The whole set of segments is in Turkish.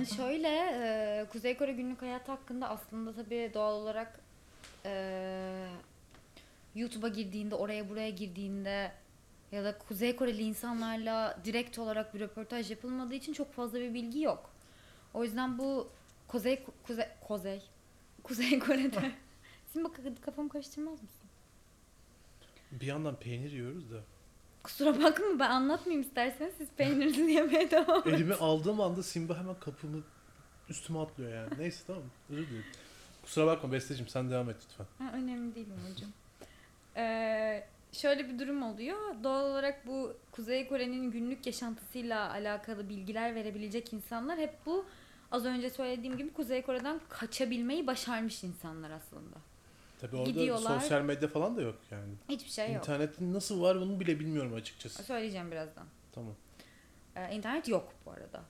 Yani şöyle e, Kuzey Kore günlük hayatı hakkında aslında tabii doğal olarak e, YouTube'a girdiğinde oraya buraya girdiğinde ya da Kuzey Koreli insanlarla direkt olarak bir röportaj yapılmadığı için çok fazla bir bilgi yok. O yüzden bu Kuzey Kuzey Kuzey Kuzey Kore'de Şimdi bak kafamı karıştırmaz mısın? Bir yandan peynir yiyoruz da. Kusura bakma ben anlatmayayım isterseniz siz peynirli yemeye devam edin. Elimi aldığım anda Simba hemen kapımı üstüme atlıyor yani. Neyse tamam özür dilerim. Kusura bakma Besteciğim sen devam et lütfen. Ha, önemli değil hocam. Ee, şöyle bir durum oluyor. Doğal olarak bu Kuzey Kore'nin günlük yaşantısıyla alakalı bilgiler verebilecek insanlar hep bu az önce söylediğim gibi Kuzey Kore'den kaçabilmeyi başarmış insanlar aslında. Tabii orada Gidiyorlar. sosyal medya falan da yok yani. Hiçbir şey yok. İnternetin nasıl var onu bile bilmiyorum açıkçası. Söyleyeceğim birazdan. Tamam. Ee, internet yok bu arada.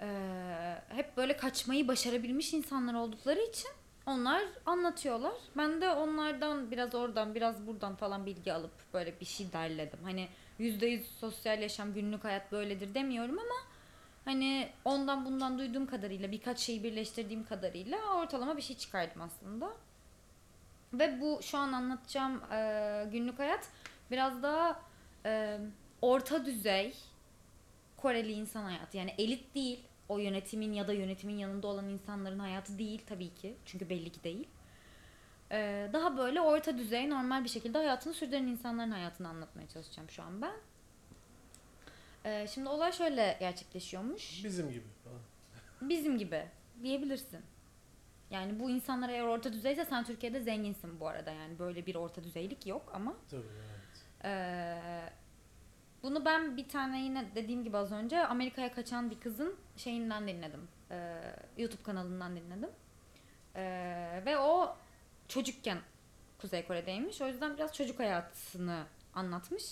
Ee, hep böyle kaçmayı başarabilmiş insanlar oldukları için onlar anlatıyorlar. Ben de onlardan biraz oradan biraz buradan falan bilgi alıp böyle bir şey derledim. Hani yüzde yüz sosyal yaşam günlük hayat böyledir demiyorum ama hani ondan bundan duyduğum kadarıyla birkaç şeyi birleştirdiğim kadarıyla ortalama bir şey çıkardım aslında. Ve bu şu an anlatacağım e, günlük hayat biraz daha e, orta düzey Koreli insan hayatı. Yani elit değil. O yönetimin ya da yönetimin yanında olan insanların hayatı değil tabii ki. Çünkü belli ki değil. Ee, daha böyle orta düzey normal bir şekilde hayatını sürdüren insanların hayatını anlatmaya çalışacağım şu an ben. Ee, şimdi olay şöyle gerçekleşiyormuş. Bizim gibi falan. Bizim gibi diyebilirsin. Yani bu insanlar eğer orta düzeyse sen Türkiye'de zenginsin bu arada. Yani böyle bir orta düzeylik yok ama Tabii evet. ee, bunu ben bir tane yine dediğim gibi az önce Amerika'ya kaçan bir kızın şeyinden dinledim. Ee, YouTube kanalından dinledim. Ee, ve o çocukken Kuzey Kore'deymiş. O yüzden biraz çocuk hayatını anlatmış.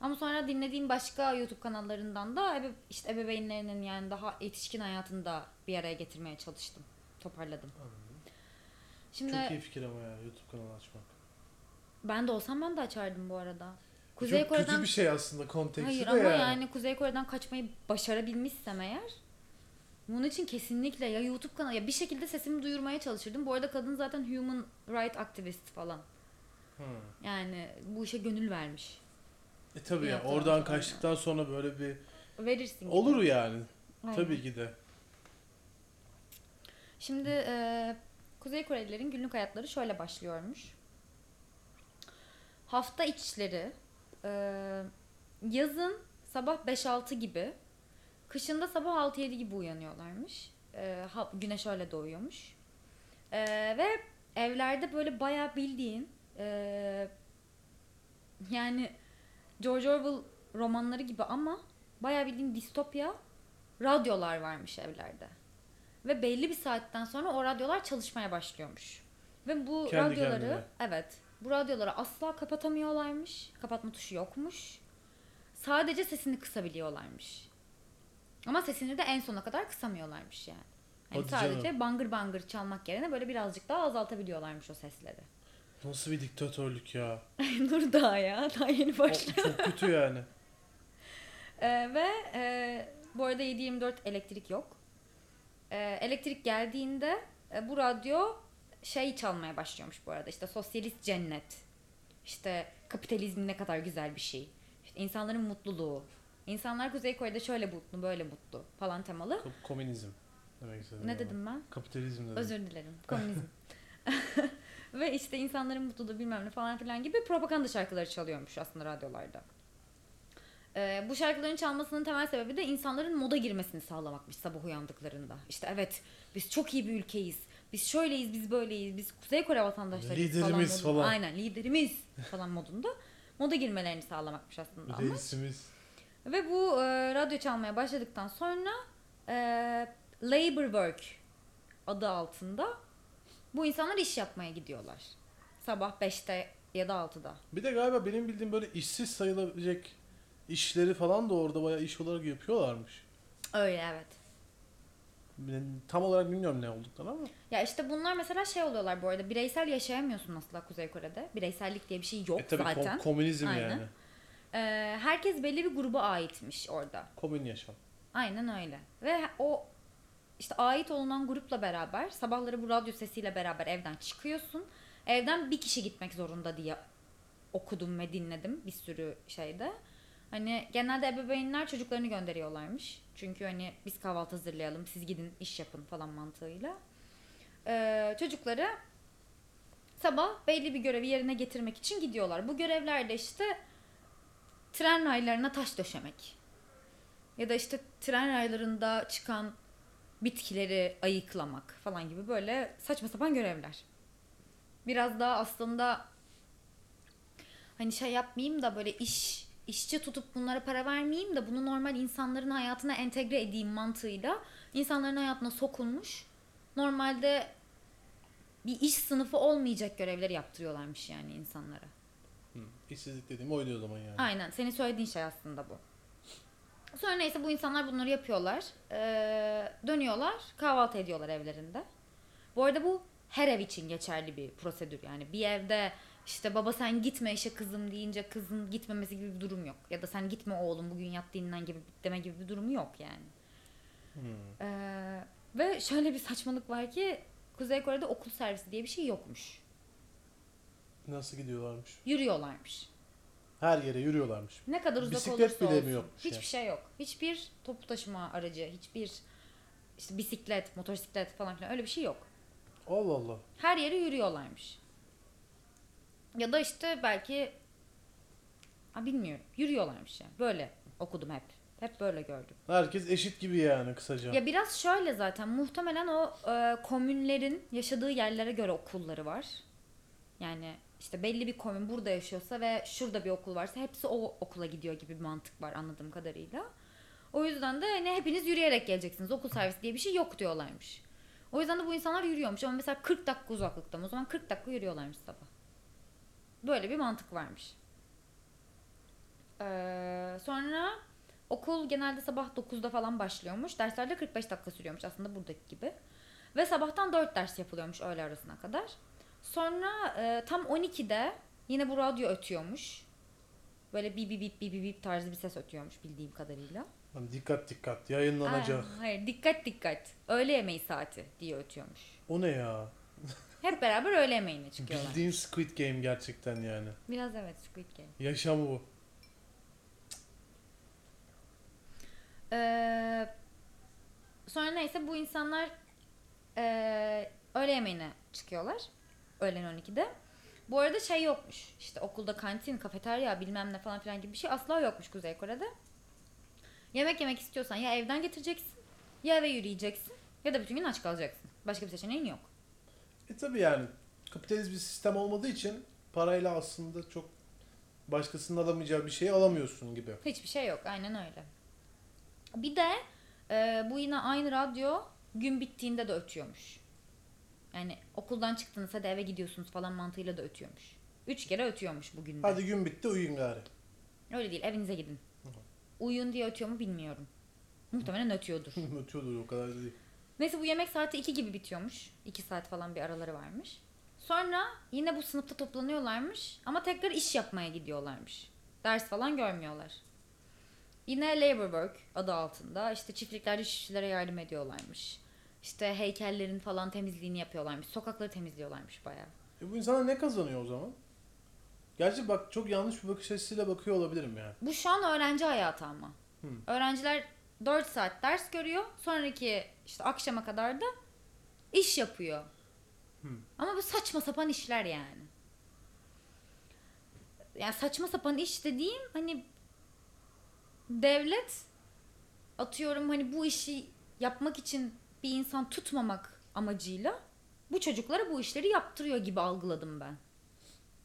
Ama sonra dinlediğim başka YouTube kanallarından da ebe, işte ebeveynlerinin yani daha yetişkin hayatını da bir araya getirmeye çalıştım. Toparladım. Anladım. Şimdi Çok iyi fikir ama ya YouTube kanalı açmak. ben de olsam ben de açardım bu arada. Kuzey Çok Kore'den kötü bir şey aslında konteksti Hayır de ama yani. Kuzey Kore'den kaçmayı başarabilmişsem eğer bunun için kesinlikle ya YouTube kanalı ya bir şekilde sesimi duyurmaya çalışırdım. Bu arada kadın zaten human right aktivist falan. Hı. Yani bu işe gönül vermiş. E tabii ya oradan kaçtıktan sonra böyle bir Verirsin. gibi. olur yani. Aynen. Tabii ki de. Şimdi e, Kuzey Korelilerin günlük hayatları şöyle başlıyormuş. Hafta içleri e, yazın sabah 5-6 gibi, kışında sabah 6-7 gibi uyanıyorlarmış. E, ha- güneş öyle doğuyormuş. E, ve evlerde böyle bayağı bildiğin e, yani George Orwell romanları gibi ama bayağı bildiğin distopya radyolar varmış evlerde. Ve belli bir saatten sonra o radyolar çalışmaya başlıyormuş. Ve bu Kendi radyoları kendine. evet bu radyoları asla kapatamıyorlarmış. Kapatma tuşu yokmuş. Sadece sesini kısabiliyorlarmış. Ama sesini de en sona kadar kısamıyorlarmış yani. Yani Hadi sadece canım. bangır bangır çalmak yerine böyle birazcık daha azaltabiliyorlarmış o sesleri. Nasıl bir diktatörlük ya. Dur daha ya. Daha yeni O, başladı. çok kötü yani. Ee, ve e, bu arada 7-24 elektrik yok. Ee, elektrik geldiğinde e, bu radyo şey çalmaya başlıyormuş bu arada. İşte sosyalist cennet. İşte kapitalizm ne kadar güzel bir şey. İşte insanların mutluluğu. İnsanlar Kuzey Kore'de şöyle mutlu, böyle mutlu falan temalı. Ko- Komünizm demek istedim. Ne yani. dedim ben? Kapitalizm dedim. Özür dilerim. Komünizm. Ve işte insanların mutluluğu bilmem ne falan filan gibi propaganda şarkıları çalıyormuş aslında radyolarda. Ee, bu şarkıların çalmasının temel sebebi de insanların moda girmesini sağlamakmış sabah uyandıklarında. İşte evet biz çok iyi bir ülkeyiz. Biz şöyleyiz, biz böyleyiz. Biz Kuzey Kore vatandaşlarıyız Liderimiz falan. falan. Aynen liderimiz falan modunda. Moda girmelerini sağlamakmış aslında. Ama Reisimiz. ve bu e, radyo çalmaya başladıktan sonra e, labor work adı altında bu insanlar iş yapmaya gidiyorlar. Sabah 5'te ya da 6'da. Bir de galiba benim bildiğim böyle işsiz sayılabilecek işleri falan da orada bayağı iş olarak yapıyorlarmış. Öyle evet. Ben tam olarak bilmiyorum ne olduklarını ama. Ya işte bunlar mesela şey oluyorlar bu arada bireysel yaşayamıyorsun asla Kuzey Kore'de. Bireysellik diye bir şey yok e tabii ko- zaten. komünizm Aynen. yani. E, herkes belli bir gruba aitmiş orada. Komün yaşam. Aynen öyle. Ve o işte ait olunan grupla beraber sabahları bu radyo sesiyle beraber evden çıkıyorsun. Evden bir kişi gitmek zorunda diye okudum ve dinledim bir sürü şeyde. Hani genelde ebeveynler çocuklarını gönderiyorlarmış. Çünkü hani biz kahvaltı hazırlayalım, siz gidin iş yapın falan mantığıyla. Ee, çocukları sabah belli bir görevi yerine getirmek için gidiyorlar. Bu görevlerde işte tren raylarına taş döşemek. Ya da işte tren raylarında çıkan bitkileri ayıklamak falan gibi böyle saçma sapan görevler. Biraz daha aslında hani şey yapmayayım da böyle iş işçi tutup bunlara para vermeyeyim de bunu normal insanların hayatına entegre edeyim mantığıyla insanların hayatına sokulmuş. Normalde bir iş sınıfı olmayacak görevleri yaptırıyorlarmış yani insanlara. Hı. İşsizlik dediğim oydu o zaman yani. Aynen. Senin söylediğin şey aslında bu. Sonra neyse bu insanlar bunları yapıyorlar. Ee, dönüyorlar. Kahvaltı ediyorlar evlerinde. Bu arada bu her ev için geçerli bir prosedür. Yani bir evde işte baba sen gitme işe kızım deyince kızın gitmemesi gibi bir durum yok. Ya da sen gitme oğlum bugün yat dinlen gibi deme gibi bir durumu yok yani. Hı. Ee, ve şöyle bir saçmalık var ki Kuzey Kore'de okul servisi diye bir şey yokmuş. Nasıl gidiyorlarmış? Yürüyorlarmış. Her yere yürüyorlarmış. Ne kadar uzak Bisiklet olursa bile mi olsun. yokmuş Hiçbir yani? şey yok. Hiçbir toplu taşıma aracı, hiçbir işte bisiklet, motosiklet falan filan öyle bir şey yok. Allah Allah. Her yere yürüyorlarmış. Ya da işte belki ha, bilmiyorum. Yürüyorlarmış yani. Böyle okudum hep. Hep böyle gördüm. Herkes eşit gibi yani kısaca. Ya biraz şöyle zaten muhtemelen o e, komünlerin yaşadığı yerlere göre okulları var. Yani işte belli bir komün burada yaşıyorsa ve şurada bir okul varsa hepsi o okula gidiyor gibi bir mantık var anladığım kadarıyla. O yüzden de hani hepiniz yürüyerek geleceksiniz. Okul servisi diye bir şey yok diyorlarmış. O yüzden de bu insanlar yürüyormuş ama mesela 40 dakika uzaklıkta? O zaman 40 dakika yürüyorlarmış sabah. Böyle bir mantık varmış. Ee, sonra okul genelde sabah 9'da falan başlıyormuş. Dersler de 45 dakika sürüyormuş aslında buradaki gibi. Ve sabahtan 4 ders yapılıyormuş öğle arasına kadar. Sonra e, tam 12'de yine bu radyo ötüyormuş. Böyle bip bip bip bip bip tarzı bir ses ötüyormuş bildiğim kadarıyla. Hani dikkat dikkat yayınlanacak. Aa, hayır dikkat dikkat. Öğle yemeği saati diye ötüyormuş. O ne ya? Hep beraber öğle yemeğine çıkıyorlar. Bildiğin Squid Game gerçekten yani. Biraz evet Squid Game. Yaşamı bu. Ee, sonra neyse bu insanlar ee, öğle yemeğine çıkıyorlar. Öğlen 12'de. Bu arada şey yokmuş. İşte okulda kantin, kafeterya bilmem ne falan filan gibi bir şey asla yokmuş Kuzey Kore'de. Yemek yemek istiyorsan ya evden getireceksin ya eve yürüyeceksin ya da bütün gün aç kalacaksın. Başka bir seçeneğin yok. E tabi yani kapitalist bir sistem olmadığı için parayla aslında çok başkasının alamayacağı bir şeyi alamıyorsun gibi. Hiçbir şey yok. Aynen öyle. Bir de e, bu yine aynı radyo gün bittiğinde de ötüyormuş. Yani okuldan çıktınız hadi eve gidiyorsunuz falan mantığıyla da ötüyormuş. Üç kere ötüyormuş bugün de. Hadi gün bitti uyuyun gari. Öyle değil evinize gidin. Hı. Uyuyun diye ötüyor mu bilmiyorum. Muhtemelen ötüyordur. Ötüyordur o kadar da değil. Neyse bu yemek saati 2 gibi bitiyormuş. 2 saat falan bir araları varmış. Sonra yine bu sınıfta toplanıyorlarmış ama tekrar iş yapmaya gidiyorlarmış. Ders falan görmüyorlar. Yine labor work adı altında işte çiftliklerde işçilere yardım ediyorlarmış. İşte heykellerin falan temizliğini yapıyorlarmış. Sokakları temizliyorlarmış bayağı. E bu insanlar ne kazanıyor o zaman? Gerçi bak çok yanlış bir bakış açısıyla bakıyor olabilirim yani. Bu şu an öğrenci hayatı ama. Hı. Öğrenciler 4 saat ders görüyor. Sonraki işte akşama kadar da iş yapıyor. Hı. Ama bu saçma sapan işler yani. Yani saçma sapan iş dediğim hani devlet atıyorum hani bu işi yapmak için bir insan tutmamak amacıyla bu çocuklara bu işleri yaptırıyor gibi algıladım ben.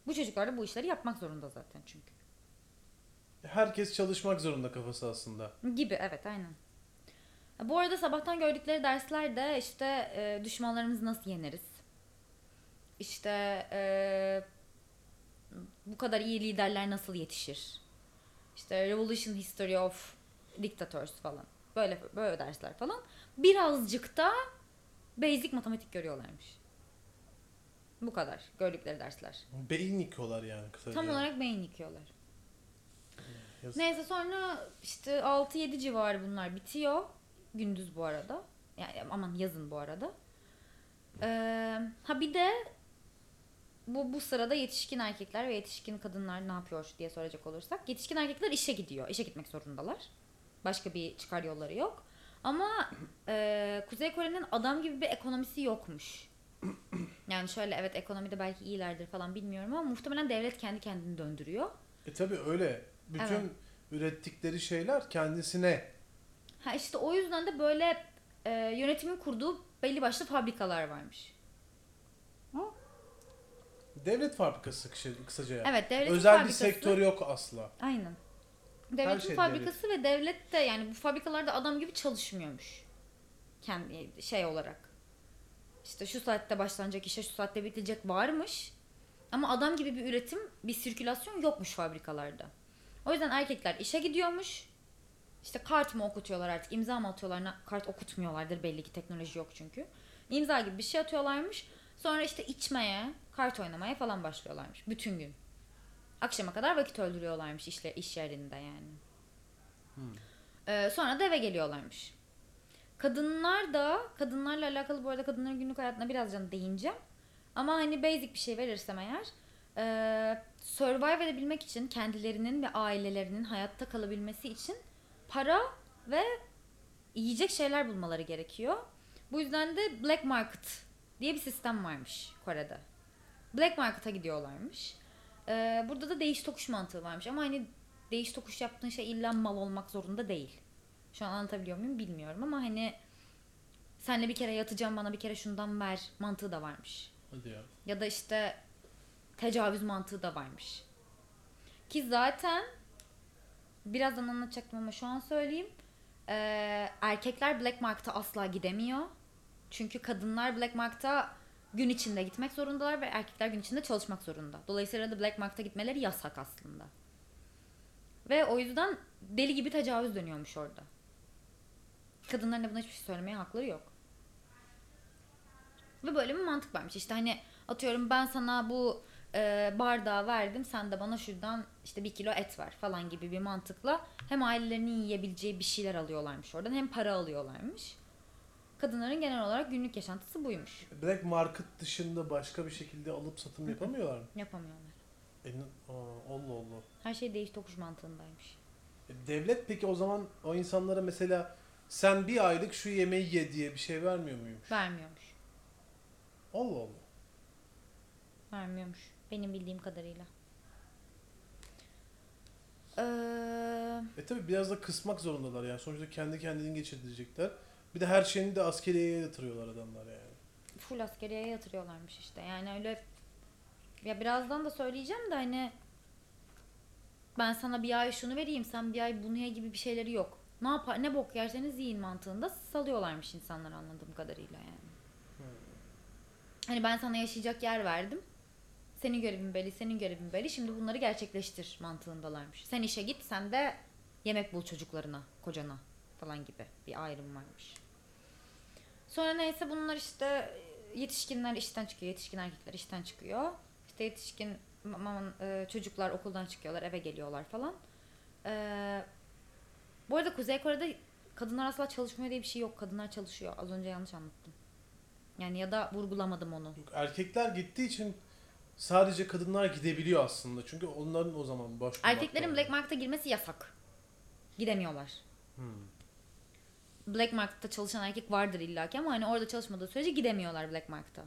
Bu çocuklar da bu işleri yapmak zorunda zaten çünkü. Herkes çalışmak zorunda kafası aslında. Gibi evet aynen. Bu arada sabahtan gördükleri derslerde işte e, düşmanlarımızı nasıl yeneriz? İşte e, bu kadar iyi liderler nasıl yetişir? İşte Revolution History of Dictators falan. Böyle böyle dersler falan. Birazcık da basic matematik görüyorlarmış. Bu kadar gördükleri dersler. Beyin yıkıyorlar yani kısaca. Tam olarak beyin yıkıyorlar. Yazık. Neyse sonra işte 6-7 civarı bunlar bitiyor. Gündüz bu arada. Yani aman yazın bu arada. Ee, ha bir de bu bu sırada yetişkin erkekler ve yetişkin kadınlar ne yapıyor diye soracak olursak yetişkin erkekler işe gidiyor. İşe gitmek zorundalar. Başka bir çıkar yolları yok. Ama e, Kuzey Kore'nin adam gibi bir ekonomisi yokmuş. Yani şöyle evet ekonomide belki iyilerdir falan bilmiyorum ama muhtemelen devlet kendi kendini döndürüyor. E tabi öyle. Bütün Evet. ürettikleri şeyler kendisine. Ha işte o yüzden de böyle e, yönetimin kurduğu belli başlı fabrikalar varmış. Devlet fabrikası kısa- kısaca yani. Evet devletin Özel bir fabrikası. sektör yok asla. Aynen. Devletin şey fabrikası ve devlet de yani bu fabrikalarda adam gibi çalışmıyormuş. Kendi şey olarak. İşte şu saatte başlanacak işe şu saatte bitecek varmış. Ama adam gibi bir üretim, bir sirkülasyon yokmuş fabrikalarda. O yüzden erkekler işe gidiyormuş. İşte kart mı okutuyorlar artık, imza mı atıyorlar, kart okutmuyorlardır belli ki teknoloji yok çünkü. İmza gibi bir şey atıyorlarmış. Sonra işte içmeye, kart oynamaya falan başlıyorlarmış bütün gün. Akşama kadar vakit öldürüyorlarmış işle, iş yerinde yani. Ee, sonra da eve geliyorlarmış. Kadınlar da, kadınlarla alakalı bu arada kadınların günlük hayatına birazcan değineceğim. Ama hani basic bir şey verirsem eğer, e, survive edebilmek için kendilerinin ve ailelerinin hayatta kalabilmesi için para ve yiyecek şeyler bulmaları gerekiyor. Bu yüzden de black market diye bir sistem varmış Kore'de. Black market'a gidiyorlarmış. Ee, burada da değiş tokuş mantığı varmış ama hani değiş tokuş yaptığın şey illa mal olmak zorunda değil. Şu an anlatabiliyor muyum bilmiyorum ama hani senle bir kere yatacağım bana bir kere şundan ver mantığı da varmış. Hadi ya. Ya da işte tecavüz mantığı da varmış. Ki zaten birazdan anlatacaktım ama şu an söyleyeyim. Ee, erkekler Black Market'a asla gidemiyor. Çünkü kadınlar Black Market'a gün içinde gitmek zorundalar ve erkekler gün içinde çalışmak zorunda. Dolayısıyla da Black Market'a gitmeleri yasak aslında. Ve o yüzden deli gibi tecavüz dönüyormuş orada. Kadınların da buna hiçbir şey söylemeye hakları yok. Ve böyle bir mantık varmış. İşte hani atıyorum ben sana bu e, bardağı verdim sen de bana şuradan işte bir kilo et ver falan gibi bir mantıkla hem ailelerinin yiyebileceği bir şeyler alıyorlarmış oradan hem para alıyorlarmış. Kadınların genel olarak günlük yaşantısı buymuş. Black market dışında başka bir şekilde alıp satım yapamıyorlar mı? Yapamıyorlar. E, aa, Allah Allah. Her şey değiş tokuş mantığındaymış. E, devlet peki o zaman o insanlara mesela sen bir aylık şu yemeği ye diye bir şey vermiyor muymuş? Vermiyormuş. Allah Allah. Vermiyormuş. Benim bildiğim kadarıyla. Ee, E tabi biraz da kısmak zorundalar yani. Sonuçta kendi kendini geçirecekler. Bir de her şeyini de askeriyeye yatırıyorlar adamlar yani. full askeriye yatırıyorlarmış işte. Yani öyle ya birazdan da söyleyeceğim de hani ben sana bir ay şunu vereyim sen bir ay bunu ye gibi bir şeyleri yok. Ne yapar ne bok yerseniz yiyin mantığında salıyorlarmış insanlar anladığım kadarıyla yani. Hani ben sana yaşayacak yer verdim. Senin görevin belli, senin görevin belli. Şimdi bunları gerçekleştir mantığındalarmış. Sen işe git, sen de yemek bul çocuklarına, kocana falan gibi bir ayrım varmış. Sonra neyse bunlar işte yetişkinler işten çıkıyor, yetişkin erkekler işten çıkıyor. İşte yetişkin e, çocuklar okuldan çıkıyorlar, eve geliyorlar falan. Ee, bu arada Kuzey Kore'de kadınlar asla çalışmıyor diye bir şey yok. Kadınlar çalışıyor. Az önce yanlış anlattım. Yani ya da vurgulamadım onu. Erkekler gittiği için sadece kadınlar gidebiliyor aslında. Çünkü onların o zaman baş Erkeklerin Black Market'a girmesi yasak. Gidemiyorlar. Hmm. Black Market'ta çalışan erkek vardır illaki ama hani orada çalışmadığı sürece gidemiyorlar Black Market'a.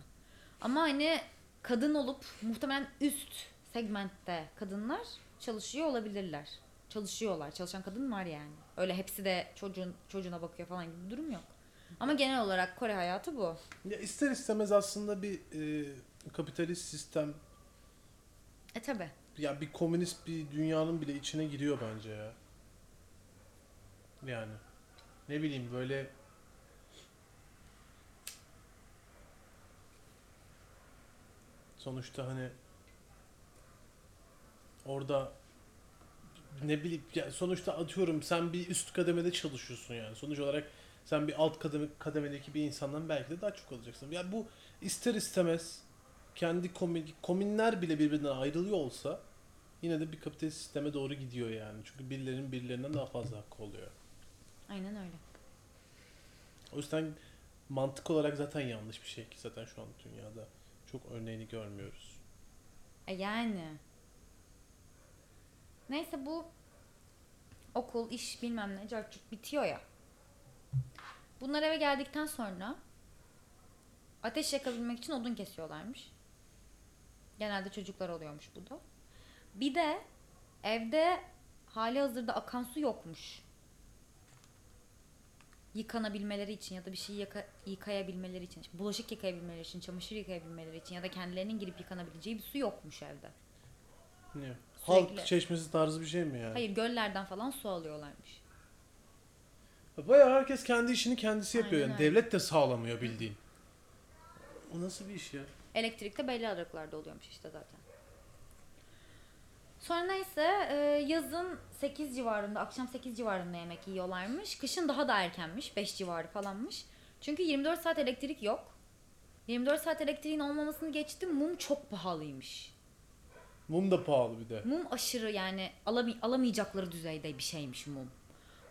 Ama hani kadın olup muhtemelen üst segmentte kadınlar çalışıyor olabilirler. Çalışıyorlar. Çalışan kadın var yani. Öyle hepsi de çocuğun çocuğuna bakıyor falan gibi bir durum yok. Ama genel olarak Kore hayatı bu. Ya ister istemez aslında bir e, kapitalist sistem E tabi. ya bir komünist bir dünyanın bile içine giriyor bence ya. Yani ne bileyim böyle sonuçta hani orada ne bileyim ya sonuçta atıyorum sen bir üst kademede çalışıyorsun yani. Sonuç olarak sen bir alt kademe, kademedeki bir insandan belki de daha çok alacaksın. Ya bu ister istemez kendi komün, komünler bile birbirinden ayrılıyor olsa yine de bir kapitalist sisteme doğru gidiyor yani. Çünkü birilerinin birilerinden daha fazla hakkı oluyor. Aynen öyle. O yüzden mantık olarak zaten yanlış bir şey ki zaten şu an dünyada çok örneğini görmüyoruz. E yani. Neyse bu okul, iş bilmem ne carçuk bitiyor ya. Bunlar eve geldikten sonra ateş yakabilmek için odun kesiyorlarmış. Genelde çocuklar oluyormuş bu da. Bir de evde hali hazırda akan su yokmuş. Yıkanabilmeleri için ya da bir şey yıka- yıkayabilmeleri için, bulaşık yıkayabilmeleri için, çamaşır yıkayabilmeleri için ya da kendilerinin girip yıkanabileceği bir su yokmuş evde. Ne? Sürekli- Halk çeşmesi tarzı bir şey mi yani? Hayır göllerden falan su alıyorlarmış. Bayağı herkes kendi işini kendisi yapıyor Aynen yani. öyle. Devlet de sağlamıyor bildiğin. O nasıl bir iş ya? Elektrikte belli aralıklarda oluyormuş işte zaten. Sonra neyse e, yazın 8 civarında, akşam 8 civarında yemek yiyorlarmış. Kışın daha da erkenmiş, 5 civarı falanmış. Çünkü 24 saat elektrik yok. 24 saat elektriğin olmamasını geçtim, mum çok pahalıymış. Mum da pahalı bir de. Mum aşırı yani alami- alamayacakları düzeyde bir şeymiş mum.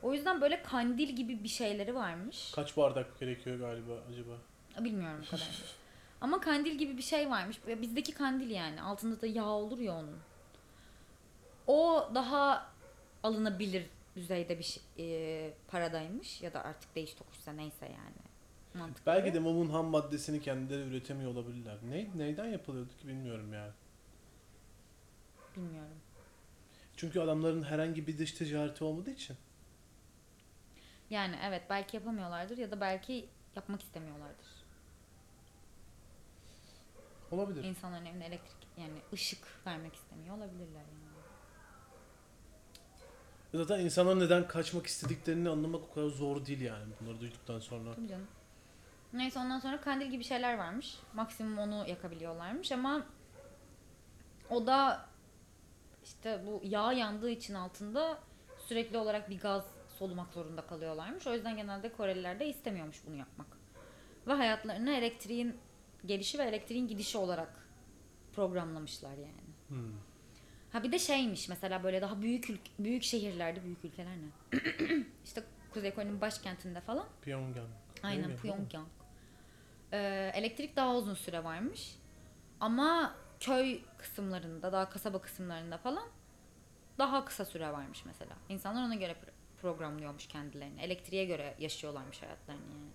O yüzden böyle kandil gibi bir şeyleri varmış. Kaç bardak gerekiyor galiba acaba? Bilmiyorum o kadar. Ama kandil gibi bir şey varmış. Bizdeki kandil yani. Altında da yağ olur ya onun. O daha alınabilir düzeyde bir şey, e, paradaymış. Ya da artık değiş tokuşsa neyse yani. Mantıklı. Belki de mumun ham maddesini kendileri üretemiyor olabilirler. Ne, neyden yapılıyordu ki bilmiyorum yani. Bilmiyorum. Çünkü adamların herhangi bir dış ticareti olmadığı için. Yani evet belki yapamıyorlardır ya da belki yapmak istemiyorlardır. Olabilir. İnsanların evine elektrik yani ışık vermek istemiyor olabilirler yani. Zaten insanlar neden kaçmak istediklerini anlamak o kadar zor değil yani bunları duyduktan sonra. Tabii canım. Neyse ondan sonra kandil gibi şeyler varmış. Maksimum onu yakabiliyorlarmış ama o da işte bu yağ yandığı için altında sürekli olarak bir gaz solumak zorunda kalıyorlarmış. O yüzden genelde Koreliler de istemiyormuş bunu yapmak. Ve hayatlarını elektriğin gelişi ve elektriğin gidişi olarak programlamışlar yani. Hmm. Ha bir de şeymiş mesela böyle daha büyük ülk- büyük şehirlerde büyük ülkeler ne? işte Kuzey Kore'nin başkentinde falan Pyongyang. Aynen Pyongyang. Ee, elektrik daha uzun süre varmış. Ama köy kısımlarında, daha kasaba kısımlarında falan daha kısa süre varmış mesela. İnsanlar ona göre pro- programlıyormuş kendilerini. Elektriğe göre yaşıyorlarmış hayatlarını yani.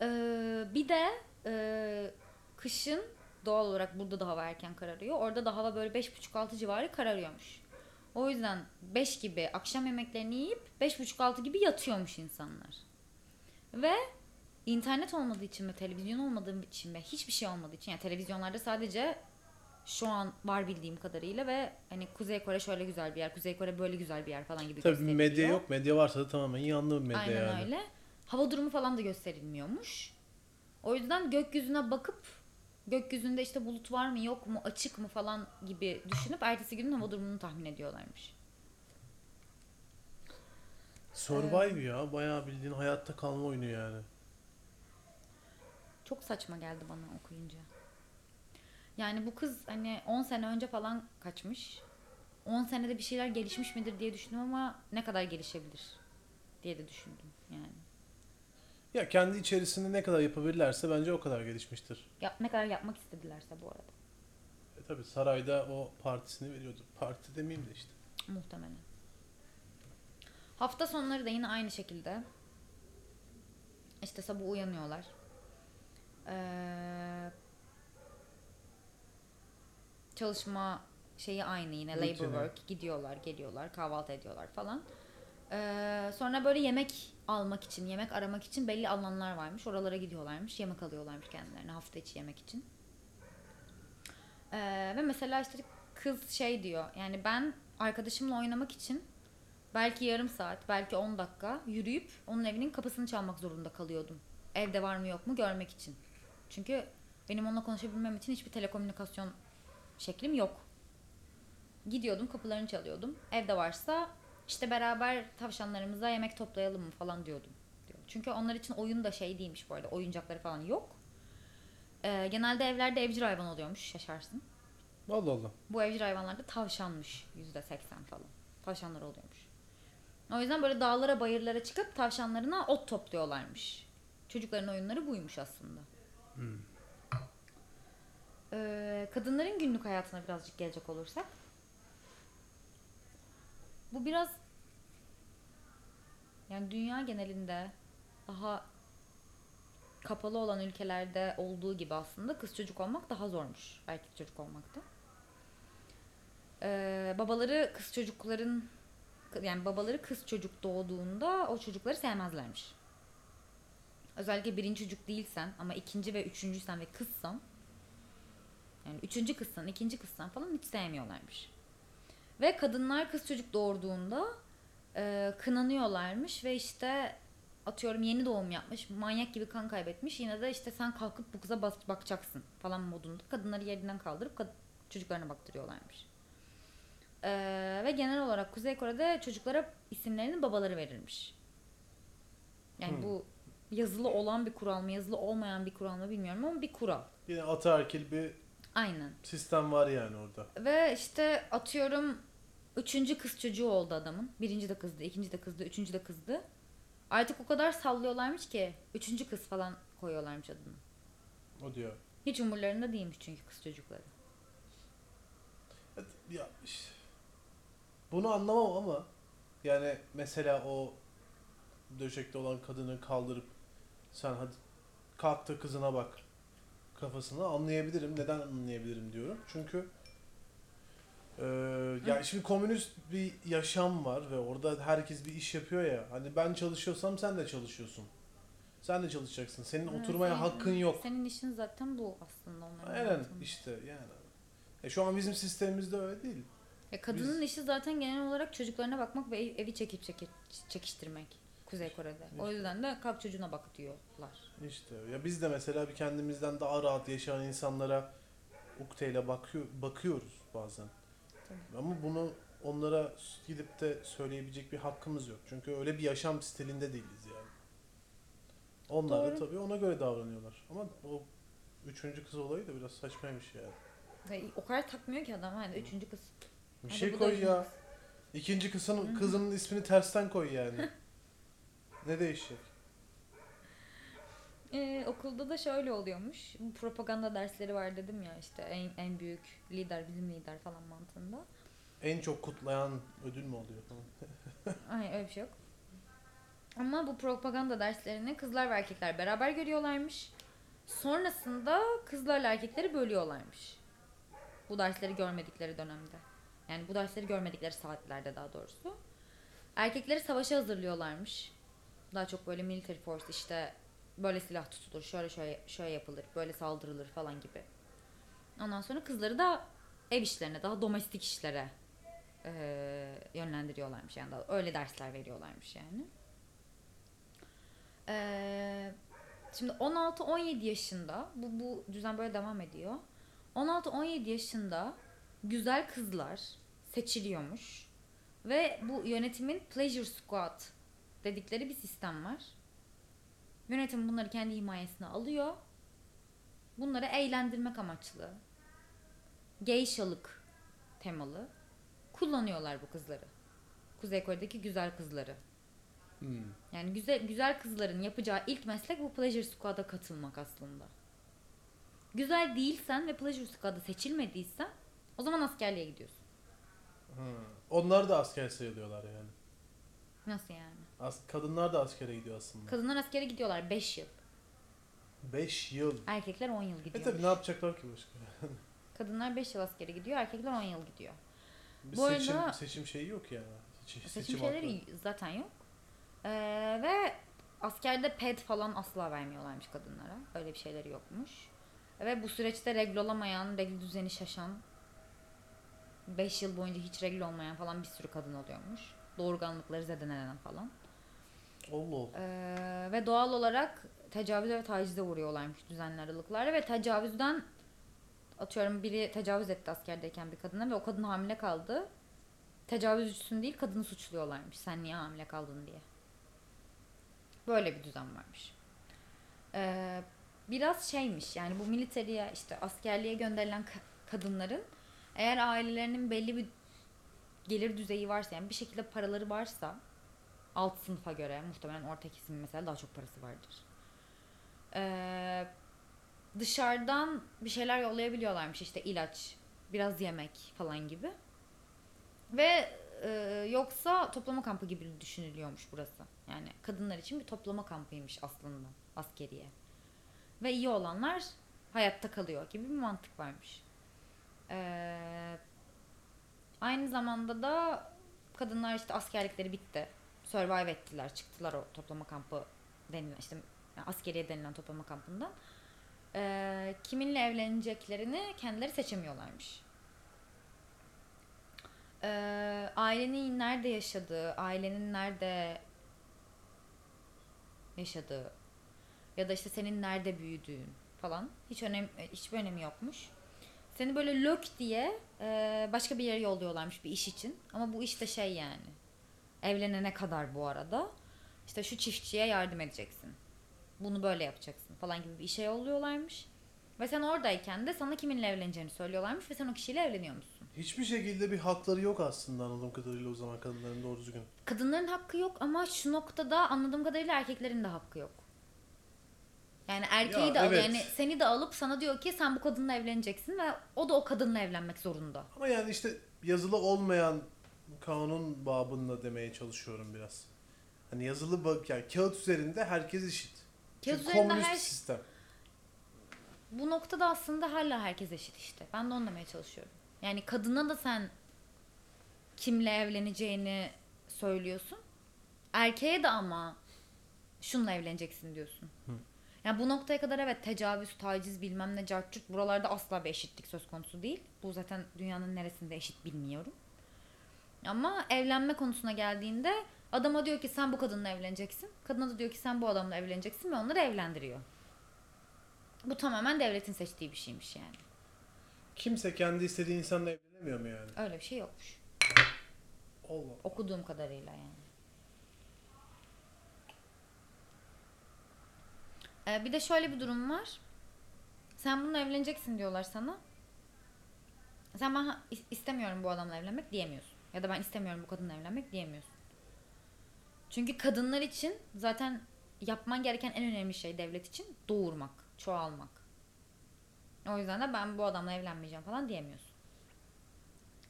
Ee, bir de e, kışın doğal olarak burada da hava erken kararıyor. Orada da hava böyle 5.30-6 civarı kararıyormuş. O yüzden 5 gibi akşam yemeklerini yiyip 5.30-6 gibi yatıyormuş insanlar. Ve internet olmadığı için ve televizyon olmadığı için ve hiçbir şey olmadığı için yani televizyonlarda sadece şu an var bildiğim kadarıyla ve hani Kuzey Kore şöyle güzel bir yer, Kuzey Kore böyle güzel bir yer falan gibi Tabii gösteriliyor. medya yok. Medya varsa da tamamen yanlı medya Aynen yani. öyle. Hava durumu falan da gösterilmiyormuş. O yüzden gökyüzüne bakıp gökyüzünde işte bulut var mı yok mu açık mı falan gibi düşünüp ertesi günün hava durumunu tahmin ediyorlarmış. Survive ya. Bayağı bildiğin hayatta kalma oyunu yani. Çok saçma geldi bana okuyunca. Yani bu kız hani 10 sene önce falan kaçmış. 10 senede bir şeyler gelişmiş midir diye düşündüm ama ne kadar gelişebilir diye de düşündüm yani. Ya kendi içerisinde ne kadar yapabilirlerse bence o kadar gelişmiştir. Yap, ne kadar yapmak istedilerse bu arada. E tabi sarayda o partisini veriyordu. Parti demeyeyim de işte. Muhtemelen. Hafta sonları da yine aynı şekilde. İşte sabah uyanıyorlar. Ee, çalışma şeyi aynı yine labor Rutini. work. Gidiyorlar, geliyorlar, kahvaltı ediyorlar falan. Ee, sonra böyle yemek almak için, yemek aramak için belli alanlar varmış. Oralara gidiyorlarmış, yemek alıyorlarmış kendilerine hafta içi yemek için. Ee, ve mesela işte kız şey diyor. Yani ben arkadaşımla oynamak için belki yarım saat, belki 10 dakika yürüyüp onun evinin kapısını çalmak zorunda kalıyordum. Evde var mı yok mu görmek için. Çünkü benim onunla konuşabilmem için hiçbir telekomünikasyon şeklim yok. Gidiyordum kapılarını çalıyordum. Evde varsa işte beraber tavşanlarımıza yemek toplayalım mı falan diyordum. Diyor. Çünkü onlar için oyun da şey değilmiş bu arada. Oyuncakları falan yok. Ee, genelde evlerde evcil hayvan oluyormuş. Şaşarsın. Allah Allah. Bu evcil hayvanlarda tavşanmış yüzde seksen falan. Tavşanlar oluyormuş. O yüzden böyle dağlara bayırlara çıkıp tavşanlarına ot topluyorlarmış. Çocukların oyunları buymuş aslında. Hmm. Ee, kadınların günlük hayatına birazcık gelecek olursak. Bu biraz yani dünya genelinde daha kapalı olan ülkelerde olduğu gibi aslında kız çocuk olmak daha zormuş erkek çocuk olmakta. Ee, babaları kız çocukların yani babaları kız çocuk doğduğunda o çocukları sevmezlermiş. Özellikle birinci çocuk değilsen ama ikinci ve üçüncüysen ve kızsan yani üçüncü kızsan, ikinci kızsan falan hiç sevmiyorlarmış. Ve kadınlar kız çocuk doğurduğunda e, kınanıyorlarmış ve işte atıyorum yeni doğum yapmış, manyak gibi kan kaybetmiş. Yine de işte sen kalkıp bu kıza bak- bakacaksın falan modunda. Kadınları yerinden kaldırıp kad- çocuklarına baktırıyorlarmış. E, ve genel olarak Kuzey Kore'de çocuklara isimlerini babaları verirmiş. Yani Hmm. bu yazılı olan bir kural mı, yazılı olmayan bir kural mı bilmiyorum ama bir kural. Yine ataerkil bir Aynen. sistem var yani orada. Ve işte atıyorum üçüncü kız çocuğu oldu adamın. Birinci de kızdı, ikinci de kızdı, üçüncü de kızdı. Artık o kadar sallıyorlarmış ki üçüncü kız falan koyuyorlarmış adını. O diyor. Hiç umurlarında değilmiş çünkü kız çocukları. Evet, Ya işte, bunu anlamam ama yani mesela o döşekte olan kadını kaldırıp sen hadi kalk da kızına bak kafasını anlayabilirim. Neden anlayabilirim diyorum. Çünkü eee yani şimdi komünist bir yaşam var ve orada herkes bir iş yapıyor ya. Hani ben çalışıyorsam sen de çalışıyorsun. Sen de çalışacaksın. Senin Evet, oturmaya senin- hakkın yok. Senin işin zaten bu aslında onların Aynen işte yani. E şu an bizim sistemimizde öyle değil. Ya kadının Biz- işi zaten genel olarak çocuklarına bakmak ve ev- evi çekip çekip çekiştirmek. Kuzey Kore'de. O İşte. yüzden de kalk çocuğuna bak diyorlar. İşte ya biz de mesela bir kendimizden daha rahat yaşayan insanlara ukteyle bakıyor, bakıyoruz bazen. Tabii. Ama bunu onlara gidip de söyleyebilecek bir hakkımız yok. Çünkü öyle bir yaşam stilinde değiliz yani. Onlar da Doğru. tabii ona göre davranıyorlar. Ama o üçüncü kız olayı da biraz saçmaymış yani. O kadar takmıyor ki adam. Hani üçüncü kız. Bir Hadi şey da koy ya. kız. İkinci kızın, kızının ismini tersten koy yani. ne değişecek? Ee, okulda da şöyle oluyormuş. Bu propaganda dersleri var dedim ya işte en, en büyük lider bizim lider falan mantığında. En çok kutlayan ödül mü oluyor falan? Hayır öyle bir şey yok. Ama bu propaganda derslerini kızlar ve erkekler beraber görüyorlarmış. Sonrasında kızlarla erkekleri bölüyorlarmış. Bu dersleri görmedikleri dönemde. Yani bu dersleri görmedikleri saatlerde daha doğrusu. Erkekleri savaşa hazırlıyorlarmış. Daha çok böyle military force işte böyle silah tutulur, şöyle şöyle şöyle yapılır, böyle saldırılır falan gibi. Ondan sonra kızları da ev işlerine, daha domestik işlere eee, yönlendiriyorlarmış yani daha öyle dersler veriyorlarmış yani. Eee, şimdi 16-17 yaşında bu bu düzen böyle devam ediyor. 16-17 yaşında güzel kızlar seçiliyormuş ve bu yönetimin pleasure squad dedikleri bir sistem var. Yönetim bunları kendi himayesine alıyor. Bunları eğlendirmek amaçlı. Geyşalık temalı kullanıyorlar bu kızları. Kuzey Kore'deki güzel kızları. Hmm. Yani güzel güzel kızların yapacağı ilk meslek bu Pleasure Squad'a katılmak aslında. Güzel değilsen ve Pleasure Squad'a seçilmediysen o zaman askerliğe gidiyorsun. Ha. Onlar da asker sayılıyorlar yani. Nasıl yani? As kadınlar da askere gidiyor aslında. Kadınlar askere gidiyorlar 5 yıl. 5 yıl. Erkekler 10 yıl E gidiyor. tabi ne yapacaklar ki başka? Kadınlar 5 yıl askere gidiyor, erkekler 10 yıl gidiyor. Bir Bu seçim, arada- seçim şeyi yok yani. Seçim, Seçim hakkı. şeyleri zaten yok. Ee, ve askerde ped falan asla vermiyorlarmış kadınlara. Öyle bir şeyleri yokmuş. Ve bu süreçte regl olamayan, regl düzeni şaşan 5 yıl boyunca hiç regl olmayan falan bir sürü kadın oluyormuş. Doğurganlıkları zedelenen falan. Allah. Ee, ve doğal olarak tecavüze ve tacize uğruyorlarmış düzenli aralıklarla ve tecavüzden atıyorum biri tecavüz etti askerdeyken bir kadına ve o kadın hamile kaldı. Tecavüzcüsün değil kadını suçluyorlarmış. Sen niye hamile kaldın diye. Böyle bir düzen varmış. Ee, biraz şeymiş yani bu militeriye işte askerliğe gönderilen ka- kadınların eğer ailelerinin belli bir gelir düzeyi varsa yani bir şekilde paraları varsa alt sınıfa göre muhtemelen orta kesimin mesela daha çok parası vardır. Ee, dışarıdan bir şeyler yollayabiliyorlarmış işte ilaç, biraz yemek falan gibi. Ve e, yoksa toplama kampı gibi düşünülüyormuş burası. Yani kadınlar için bir toplama kampıymış aslında askeriye. Ve iyi olanlar hayatta kalıyor gibi bir mantık varmış. Ee, aynı zamanda da kadınlar işte askerlikleri bitti. Survive ettiler. Çıktılar o toplama kampı denilen işte askeriye denilen toplama kampından. Ee, kiminle evleneceklerini kendileri seçemiyorlarmış. Ee, ailenin nerede yaşadığı, ailenin nerede yaşadığı ya da işte senin nerede büyüdüğün falan hiç önem hiçbir önemi yokmuş. Seni böyle lök diye başka bir yere yolluyorlarmış bir iş için. Ama bu iş de şey yani. Evlenene kadar bu arada. İşte şu çiftçiye yardım edeceksin. Bunu böyle yapacaksın falan gibi bir işe yolluyorlarmış. Ve sen oradayken de sana kiminle evleneceğini söylüyorlarmış ve sen o kişiyle evleniyormuşsun. Hiçbir şekilde bir hakları yok aslında anladığım kadarıyla o zaman kadınların doğru düzgün. Kadınların hakkı yok ama şu noktada anladığım kadarıyla erkeklerin de hakkı yok. Yani erkeği Ya, de al evet. yani seni de alıp sana diyor ki sen bu kadınla evleneceksin ve o da o kadınla evlenmek zorunda. Ama yani işte yazılı olmayan kanun babında demeye çalışıyorum biraz. Hani yazılı bak yani kağıt üzerinde herkes eşit. Kağıt Çünkü üzerinde komünist her- bir sistem. Bu noktada aslında hala herkes eşit işte. Ben de onu demeye çalışıyorum. Yani kadına da sen kimle evleneceğini söylüyorsun. Erkeğe de ama şunla evleneceksin diyorsun. Hı. Yani bu noktaya kadar evet tecavüz, taciz bilmem ne cartçurt buralarda asla bir eşitlik söz konusu değil. Bu zaten dünyanın neresinde eşit bilmiyorum. Ama evlenme konusuna geldiğinde adama diyor ki sen bu kadınla evleneceksin. Kadına da diyor ki sen bu adamla evleneceksin ve onları evlendiriyor. Bu tamamen devletin seçtiği bir şeymiş yani. Kimse kendi istediği insanla evlenemiyor mu yani? Öyle bir şey yokmuş. Allah. Okuduğum kadarıyla yani. Ee, bir de şöyle bir durum var. Sen bununla evleneceksin diyorlar sana. Sen ben istemiyorum bu adamla evlenmek diyemiyorsun. Ya da ben istemiyorum bu kadınla evlenmek diyemiyorsun. Çünkü kadınlar için zaten yapman gereken en önemli şey devlet için doğurmak, çoğalmak. O yüzden de ben bu adamla evlenmeyeceğim falan diyemiyorsun.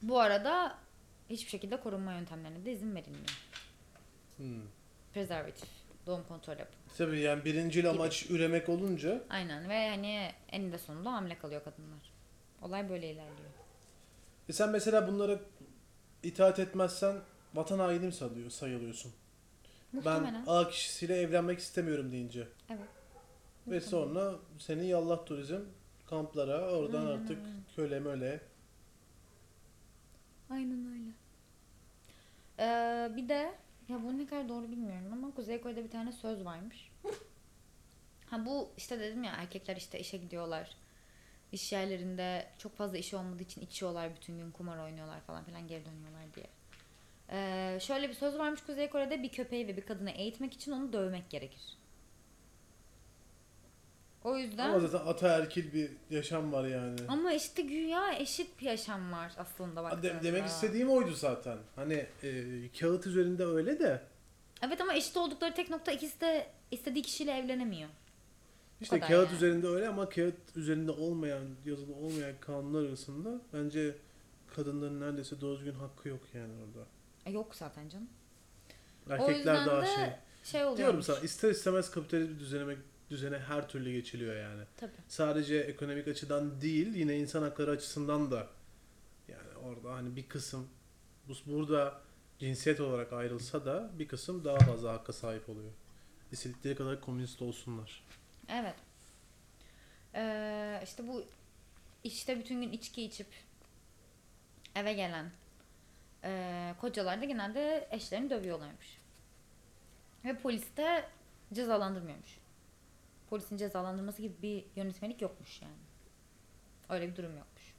Bu arada hiçbir şekilde korunma yöntemlerine de izin verilmiyor. Hmm. Prezervatif, doğum kontrol yapın. Tabii yani birincil amaç üremek olunca Aynen ve hani eninde sonunda hamile kalıyor kadınlar. Olay böyle ilerliyor. e sen mesela bunlara itaat etmezsen vatan haini sayılıyor, sayılıyorsun? Muhtemelen. Ben A kişisiyle evlenmek istemiyorum deyince. Evet. Ve sonra seni yallah turizm kamplara oradan Aynen artık öyle. köle möle. Aynen öyle. Ee, bir de ya bu ne kadar doğru bilmiyorum ama Kuzey Kore'de bir tane söz varmış. Ha bu işte dedim ya erkekler işte işe gidiyorlar. İş yerlerinde çok fazla işi olmadığı için içiyorlar bütün gün kumar oynuyorlar falan filan geri dönüyorlar diye. Ee, şöyle bir söz varmış Kuzey Kore'de bir köpeği ve bir kadını eğitmek için onu dövmek gerekir. O yüzden Ama zaten ataerkil bir yaşam var yani. ama işte güya eşit bir yaşam var aslında Ha, baktığında. de- demek istediğim oydu zaten. Hani e, kağıt üzerinde öyle de Evet ama eşit oldukları tek nokta ikisi de istediği kişiyle evlenemiyor. İşte kadar kağıt yani. üzerinde öyle ama kağıt üzerinde olmayan, yazılı olmayan kanunlar arasında bence kadınların neredeyse doğru düzgün hakkı yok yani orada. E, yok zaten canım. Erkekler daha şey. şey oluyor. Diyorum sana ister istemez kapitalist bir düzene, düzene her türlü geçiliyor yani. Tabii. Sadece ekonomik açıdan değil yine insan hakları açısından da yani orada hani bir kısım bu burada cinsiyet olarak ayrılsa da bir kısım daha fazla hakka sahip oluyor. İstedikleri kadar komünist olsunlar. Evet. Ee, işte bu işte bütün gün içki içip eve gelen e, kocalar da genelde eşlerini dövüyorlarmış. Ve polis de cezalandırmıyormuş. Polisin cezalandırması gibi bir yönetmelik yokmuş yani. Öyle bir durum yokmuş.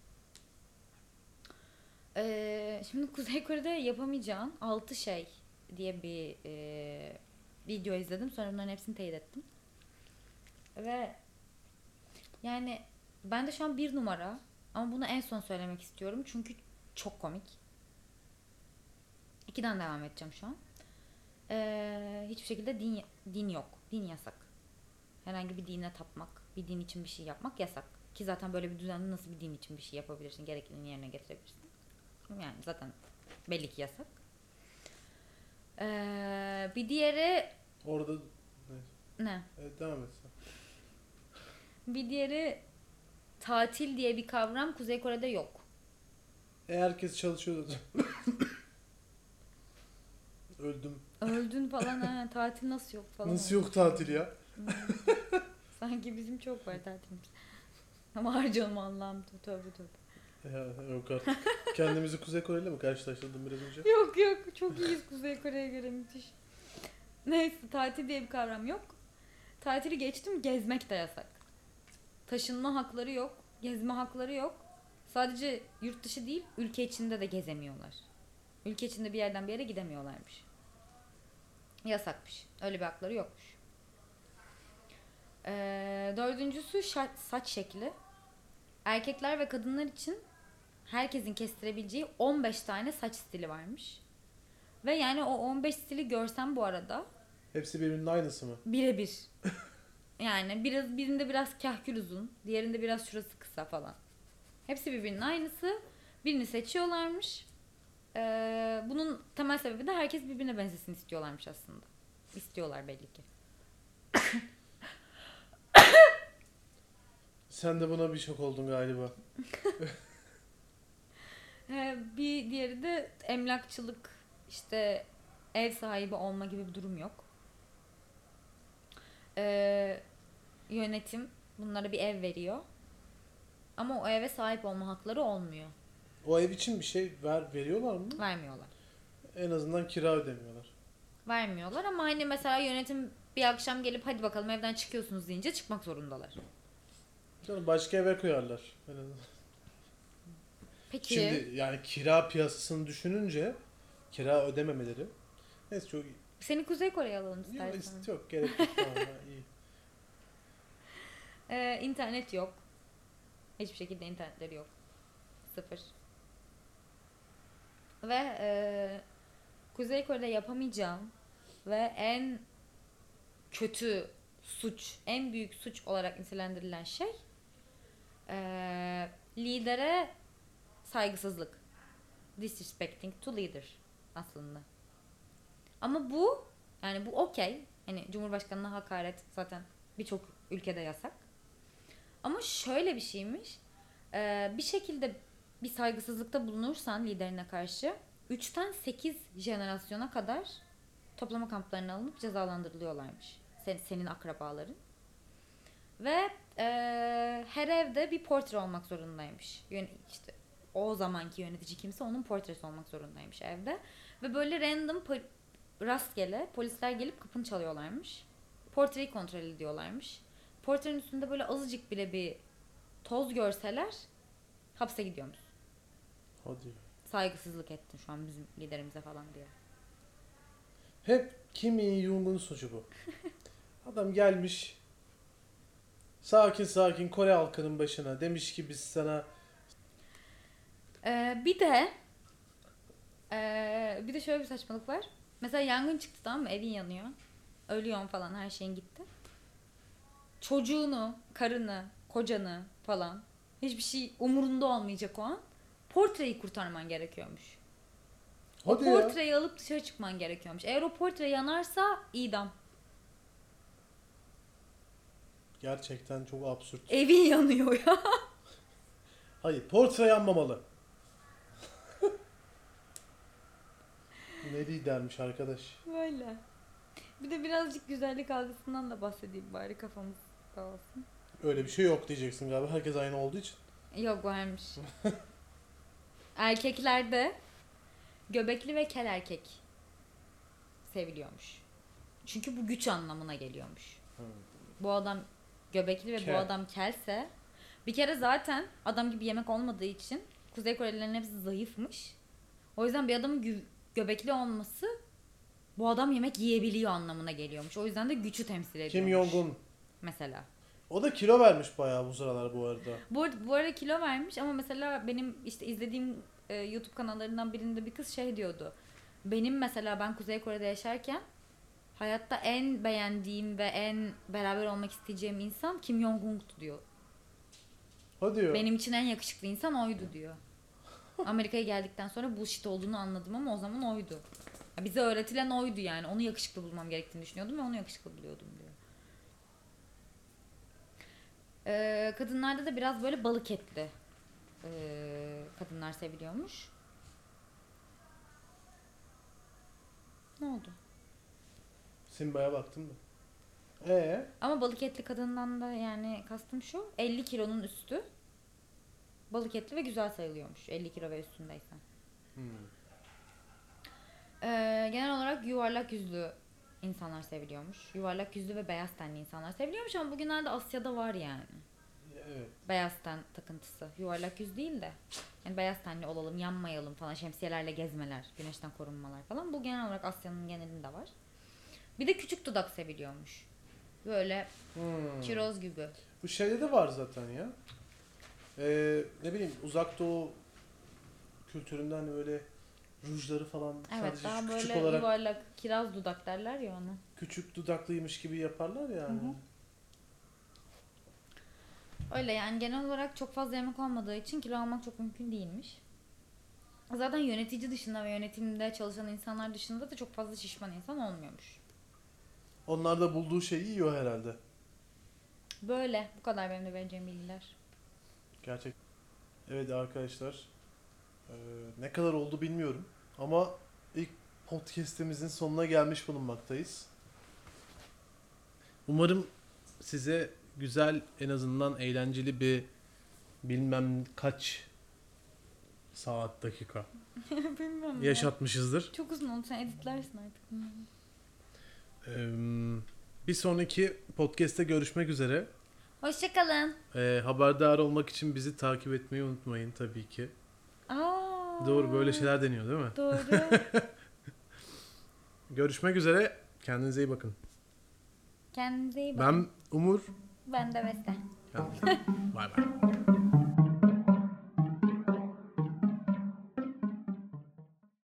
Ee, şimdi Kuzey Kore'de yapamayacağın 6 şey diye bir e, video izledim. Sonra bunların hepsini teyit ettim. Ve yani ben de şu an bir numara ama bunu en son söylemek istiyorum çünkü çok komik. İkiden devam edeceğim şu an. Ee, hiçbir şekilde din din yok. Din yasak. Herhangi bir dine tapmak, bir din için bir şey yapmak yasak. Ki zaten böyle bir düzende nasıl bir din için bir şey yapabilirsin, gerekliliğini yerine getirebilirsin. Yani zaten belli ki yasak. Ee, bir diğeri Orada ne? evet, devam et sen. Bir diğeri tatil diye bir kavram Kuzey Kore'de yok. E herkes çalışıyordu. Öldüm. Öldün falan ha tatil nasıl yok falan. Nasıl yok tatil ya? Sanki bizim çok var tatilimiz. Ama harcanım Allah'ım tövbe tövbe. Ya, yok artık. Kendimizi Kuzey Kore'yle mi karşılaştırdım biraz önce? Yok yok çok iyiyiz Kuzey Kore'ye göre müthiş. Neyse tatil diye bir kavram yok. Tatili geçtim gezmek de yasak. Taşınma hakları yok. Gezme hakları yok. Sadece yurt dışı değil ülke içinde de gezemiyorlar. Ülke içinde bir yerden bir yere gidemiyorlarmış. Yasakmış. Öyle bir hakları yokmuş. Ee, dördüncüsü şa- saç şekli. Erkekler ve kadınlar için herkesin kestirebileceği 15 tane saç stili varmış. Ve yani o 15 stili görsem bu arada Hepsi birbirinin aynısı mı? birebir. yani biraz birinde biraz kahkül uzun, diğerinde biraz şurası kısa falan. Hepsi birbirinin aynısı. Birini seçiyorlarmış. Ee, bunun temel sebebi de herkes birbirine benzesin istiyorlarmış aslında. İstiyorlar belli ki. Sen de buna bir şok oldun galiba. Ee, bir diğeri de emlakçılık, işte ev sahibi olma gibi bir durum yok. Ee, yönetim bunlara bir ev veriyor. Ama o eve sahip olma hakları olmuyor. O ev için bir şey ver veriyorlar mı? Vermiyorlar. En azından kira ödemiyorlar. Vermiyorlar ama hani mesela yönetim bir akşam gelip hadi bakalım evden çıkıyorsunuz deyince çıkmak zorundalar. Canım başka eve koyarlar. En azından. Peki Şimdi yani kira piyasasını düşününce kira ödememeleri neyse çok seni Kuzey Kore'ye alalım yok, istersen. ist- yok gerek yok iyi. Ee, internet yok. Hiçbir şekilde internetleri yok. Sıfır. Ve e, Kuzey Kore'de yapamayacağım ve en kötü suç, en büyük suç olarak nitelendirilen şey e, lidere saygısızlık. Disrespecting to leader aslında. Ama bu yani bu okey. Hani Cumhurbaşkanına hakaret zaten birçok ülkede yasak. Ama şöyle bir şeymiş. Ee, bir şekilde bir saygısızlıkta bulunursan liderine karşı 3'ten 8 jenerasyona kadar toplama kamplarına alınıp cezalandırılıyorlarmış. Sen, senin akrabaların. Ve e, her evde bir portre olmak zorundaymış. Yön, işte o zamanki yönetici kimse onun portresi olmak zorundaymış evde. Ve böyle random rastgele polisler gelip kapını çalıyorlarmış. Portreyi kontrol ediyorlarmış. Portrenin üstünde böyle azıcık bile bir toz görseler hapse gidiyormuş. Hadi. Saygısızlık ettin şu an bizim liderimize falan diye. Hep Kim Il-jung'un suçu bu. Adam gelmiş sakin sakin Kore halkının başına demiş ki biz sana Ee, bir de ee, bir de şöyle bir saçmalık var. Mesela yangın çıktı tamam mı? Evin yanıyor. Ölüyorsun falan her şeyin gitti. Çocuğunu, karını, kocanı falan hiçbir şey umurunda olmayacak o an. Portreyi kurtarman gerekiyormuş. O hadi ya. portreyi alıp dışarı çıkman gerekiyormuş. Eğer o portre yanarsa idam. Gerçekten çok absürt. Evin yanıyor ya. Hayır portre yanmamalı. Ne lidermiş arkadaş. Böyle. Bir de birazcık güzellik algısından da bahsedeyim bari kafamız dağılsın. Öyle bir şey yok diyeceksin galiba. Herkes aynı olduğu için. Yok varmış. Erkeklerde göbekli ve kel erkek seviliyormuş. Çünkü bu güç anlamına geliyormuş. Bu adam göbekli ve bu Kel. adam kelse bir kere zaten adam gibi yemek olmadığı için Kuzey Korelilerin hepsi zayıfmış. O yüzden bir adamın gü- göbekli olması bu adam yemek yiyebiliyor anlamına geliyormuş. O yüzden de gücü temsil ediyormuş. Kim Jong-un. Mesela. O da kilo vermiş bayağı bu sıralar bu arada. Bu, arada- bu arada kilo vermiş ama mesela benim işte izlediğim e, YouTube kanallarından birinde bir kız şey diyordu. Benim mesela ben Kuzey Kore'de yaşarken Hayatta en beğendiğim ve en beraber olmak isteyeceğim insan Kim Jong-un'tu diyor. Hadi ya. Benim için en yakışıklı insan oydu diyor. Amerika'ya geldikten sonra bullshit olduğunu anladım ama o zaman oydu. Ya bize öğretilen oydu yani. Onu yakışıklı bulmam gerektiğini düşünüyordum ve onu yakışıklı buluyordum diyor. Ee, kadınlarda da biraz böyle balık etli ee, kadınlar seviliyormuş. Ne oldu? Simba'ya baktın mı? Ee? Ama balık etli kadından da yani kastım şu 50 kilonun üstü balık etli ve güzel sayılıyormuş 50 kilo ve üstündeysen. Hmm. Ee, genel olarak yuvarlak yüzlü insanlar seviliyormuş. Yuvarlak yüzlü ve beyaz tenli insanlar seviliyormuş ama bugünlerde Asya'da var yani. Evet. Beyaz ten takıntısı. Yuvarlak yüz değil de. Yani beyaz tenli olalım, yanmayalım falan, şemsiyelerle gezmeler, güneşten korunmalar falan. Bu genel olarak Asya'nın genelinde var. Bir de küçük dudak seviliyormuş. Böyle Hmm. çiroz gibi. Bu şeyde de var zaten ya. Ee, ne bileyim uzak doğu kültüründen böyle rujları falan Evet sadece daha şu böyle küçük olarak yuvarlak kiraz dudak derler ya ona. küçük dudaklıymış gibi yaparlar yani. Hı hı. Öyle yani genel olarak çok fazla yemek olmadığı için kilo almak çok mümkün değilmiş. Zaten yönetici dışında ve yönetimde çalışan insanlar dışında da çok fazla şişman insan olmuyormuş. Onlar da bulduğu şeyi yiyor herhalde. Böyle bu kadar benim de vereceğim bilgiler. Gerçek. Evet arkadaşlar. Ee, ne kadar oldu bilmiyorum. Ama ilk podcast'imizin sonuna gelmiş bulunmaktayız. Umarım size güzel en azından eğlenceli bir bilmem kaç saat dakika Bilmiyorum ya. yaşatmışızdır. Çok uzun oldu sen editlersin artık. Ee, bir sonraki podcast'te görüşmek üzere. Hoşçakalın. Ee, haberdar olmak için bizi takip etmeyi unutmayın tabii ki. Aa, Doğru böyle şeyler deniyor değil mi? Doğru. Görüşmek üzere. Kendinize iyi bakın. Kendinize iyi bakın. Ben Umur. Ben de Beste. Bay bay.